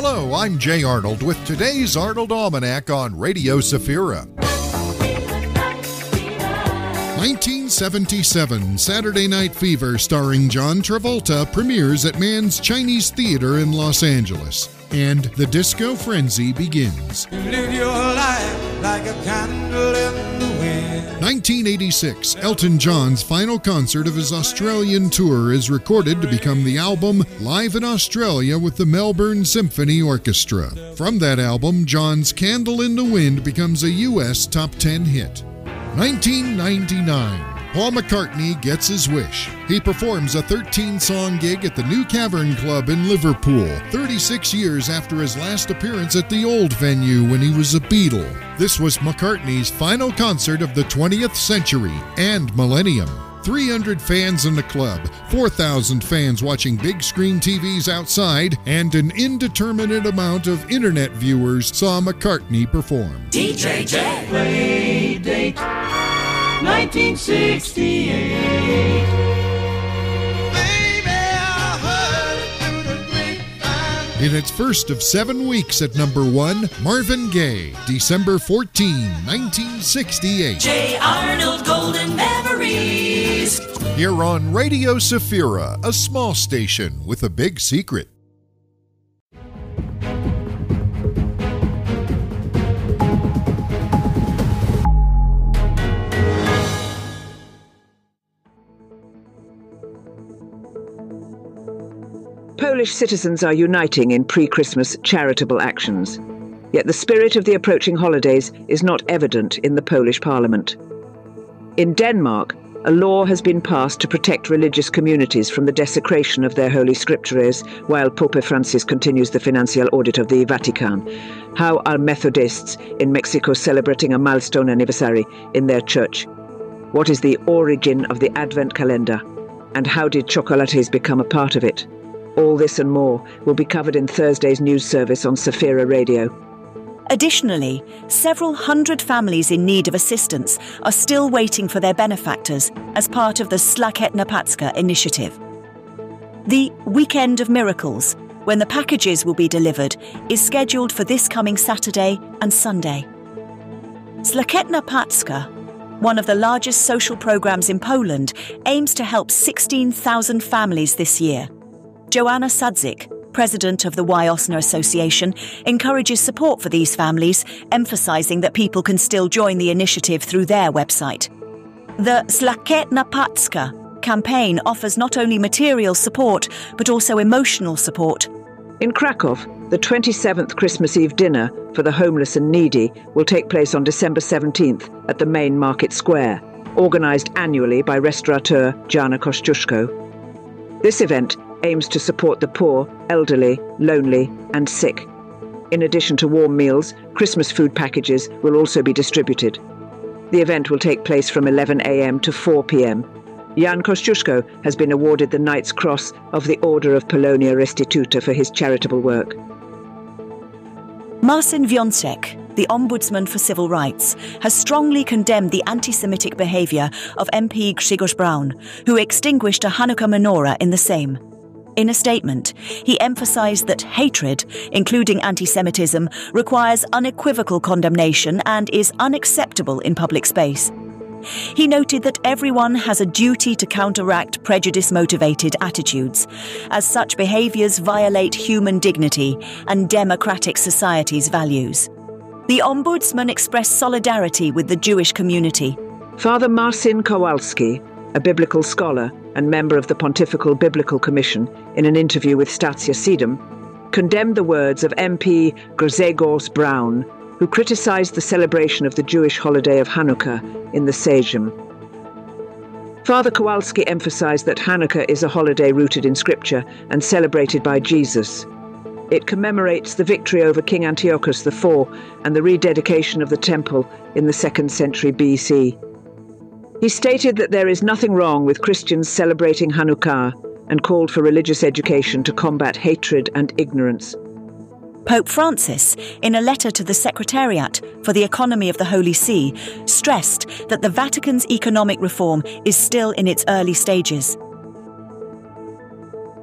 Hello, I'm Jay Arnold with today's Arnold Almanac on Radio Safira. 1977 Saturday Night Fever starring John Travolta premieres at Mann's Chinese Theater in Los Angeles. And the disco frenzy begins. Live your life like a candle in the wind. 1986, Elton John's final concert of his Australian tour is recorded to become the album Live in Australia with the Melbourne Symphony Orchestra. From that album, John's Candle in the Wind becomes a U.S. top 10 hit. 1999. Paul McCartney gets his wish. He performs a 13 song gig at the New Cavern Club in Liverpool, 36 years after his last appearance at the old venue when he was a Beatle. This was McCartney's final concert of the 20th century and millennium. 300 fans in the club, 4,000 fans watching big screen TVs outside, and an indeterminate amount of internet viewers saw McCartney perform. DJ J. Play date 1968. Baby, I heard it through the grapevine. In its first of seven weeks at number one, Marvin Gaye, December 14, 1968. J. Arnold Golden Memories. Here on Radio Safira, a small station with a big secret. Polish citizens are uniting in pre Christmas charitable actions. Yet the spirit of the approaching holidays is not evident in the Polish parliament. In Denmark, a law has been passed to protect religious communities from the desecration of their holy scriptures while Pope Francis continues the financial audit of the Vatican. How are Methodists in Mexico celebrating a milestone anniversary in their church? What is the origin of the Advent calendar? And how did chocolates become a part of it? All this and more will be covered in Thursday's news service on Safira Radio. Additionally, several hundred families in need of assistance are still waiting for their benefactors as part of the Szlachetna Paczka initiative. The Weekend of Miracles, when the packages will be delivered, is scheduled for this coming Saturday and Sunday. Szlachetna Paczka, one of the largest social programs in Poland, aims to help 16,000 families this year. Joanna Sadzik, president of the Wiosna Association, encourages support for these families, emphasising that people can still join the initiative through their website. The Szlachetna Paczka campaign offers not only material support, but also emotional support. In Krakow, the 27th Christmas Eve dinner for the homeless and needy will take place on December 17th at the main market square, organised annually by restaurateur Jana Kościuszko. This event aims to support the poor, elderly, lonely, and sick. In addition to warm meals, Christmas food packages will also be distributed. The event will take place from 11am to 4pm. Jan Kościuszko has been awarded the Knight's Cross of the Order of Polonia Restituta for his charitable work. Marcin Wiącek, the Ombudsman for Civil Rights, has strongly condemned the anti Semitic behaviour of MP Grzegorz Braun, who extinguished a Hanukkah menorah in the Sejm. In a statement, he emphasised that hatred, including anti Semitism, requires unequivocal condemnation and is unacceptable in public space. He noted that everyone has a duty to counteract prejudice motivated attitudes, as such behaviours violate human dignity and democratic society's values. The Ombudsman expressed solidarity with the Jewish community. Father Marcin Kowalski, a biblical scholar and member of the Pontifical Biblical Commission, in an interview with Stacja7, condemned the words of MP Grzegorz Braun, who criticised the celebration of the Jewish holiday of Hanukkah in the Sejm. Father Kowalski emphasised that Hanukkah is a holiday rooted in Scripture and celebrated by Jesus. It commemorates the victory over King Antiochus IV and the rededication of the temple in the 2nd century BC. He stated that there is nothing wrong with Christians celebrating Hanukkah and called for religious education to combat hatred and ignorance. Pope Francis, in a letter to the Secretariat for the Economy of the Holy See, stressed that the Vatican's economic reform is still in its early stages.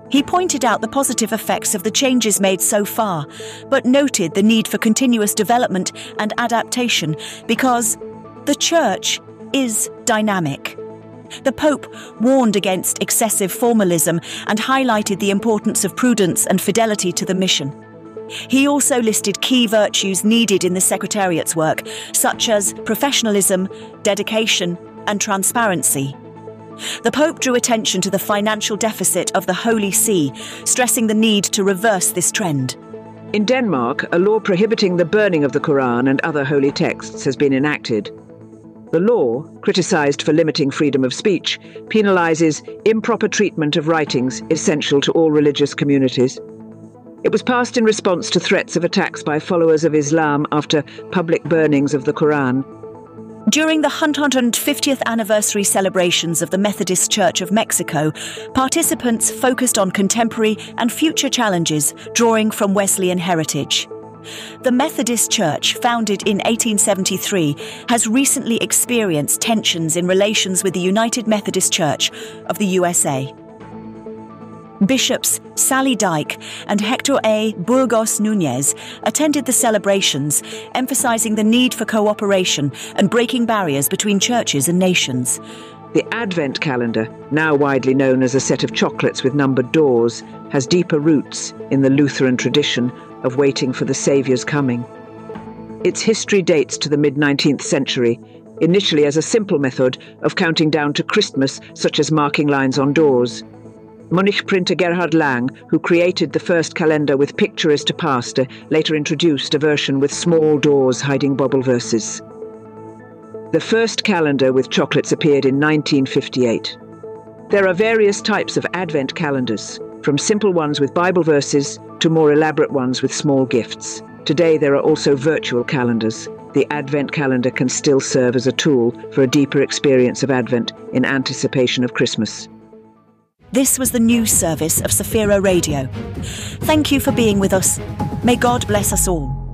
He pointed out the positive effects of the changes made so far, but noted the need for continuous development and adaptation because the Church is dynamic. The Pope warned against excessive formalism and highlighted the importance of prudence and fidelity to the mission. He also listed key virtues needed in the Secretariat's work, such as professionalism, dedication, and transparency. The Pope drew attention to the financial deficit of the Holy See, stressing the need to reverse this trend. In Denmark, a law prohibiting the burning of the Quran and other holy texts has been enacted. The law, criticised for limiting freedom of speech, penalises improper treatment of writings essential to all religious communities. It was passed in response to threats of attacks by followers of Islam after public burnings of the Quran. During the 150th anniversary celebrations of the Methodist Church of Mexico, participants focused on contemporary and future challenges drawing from Wesleyan heritage. The Methodist Church, founded in 1873, has recently experienced tensions in relations with the United Methodist Church of the USA. Bishops Sally Dyke and Hector A. Burgos Nunez attended the celebrations, emphasizing the need for cooperation and breaking barriers between churches and nations. The Advent calendar, now widely known as a set of chocolates with numbered doors, has deeper roots in the Lutheran tradition of waiting for the Saviour's coming. Its history dates to the mid 19th century, initially as a simple method of counting down to Christmas, such as marking lines on doors. Munich printer Gerhard Lang, who created the first calendar with pictures to pasta, later introduced a version with small doors hiding Bible verses. The first calendar with chocolates appeared in 1958. There are various types of Advent calendars, from simple ones with Bible verses to more elaborate ones with small gifts. Today there are also virtual calendars. The Advent calendar can still serve as a tool for a deeper experience of Advent in anticipation of Christmas. This was the news service of Safira Radio. Thank you for being with us. May God bless us all.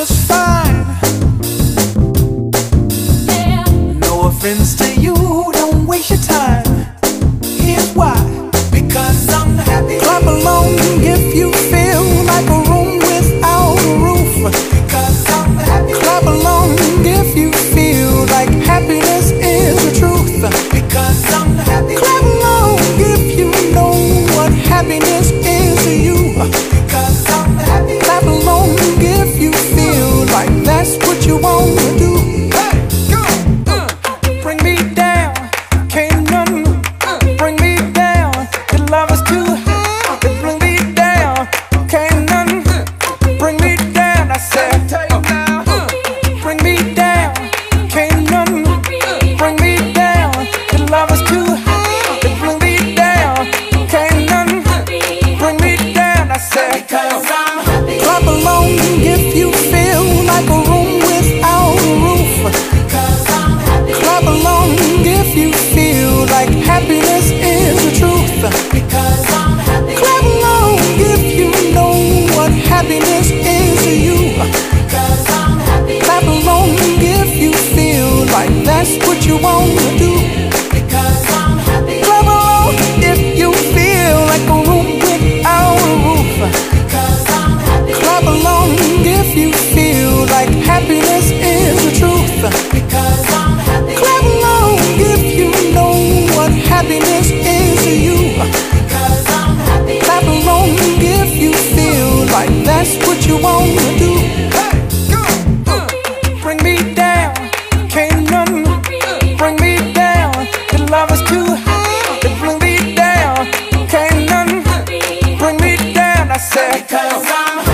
Just fine. say. Because I'm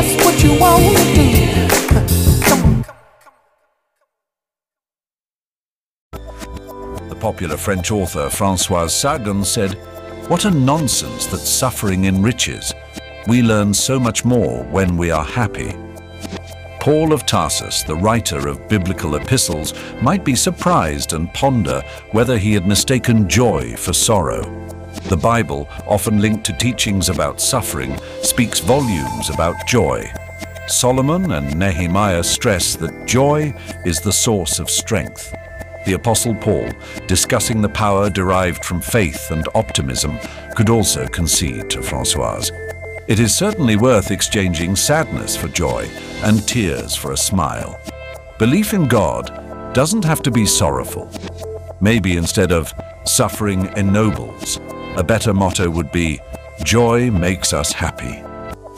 that's what you want to do. The popular French author Francoise Sagan said, What a nonsense that suffering enriches. We learn so much more when we are happy. Paul of Tarsus, the writer of biblical epistles, might be surprised and ponder whether he had mistaken joy for sorrow. The Bible, often linked to teachings about suffering, speaks volumes about joy. Solomon and Nehemiah stress that joy is the source of strength. The Apostle Paul, discussing the power derived from faith and optimism, could also concede to Francoise. It is certainly worth exchanging sadness for joy and tears for a smile. Belief in God doesn't have to be sorrowful. Maybe instead of suffering ennobles, a better motto would be joy makes us happy.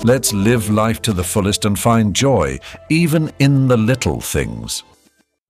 Let's live life to the fullest and find joy even in the little things.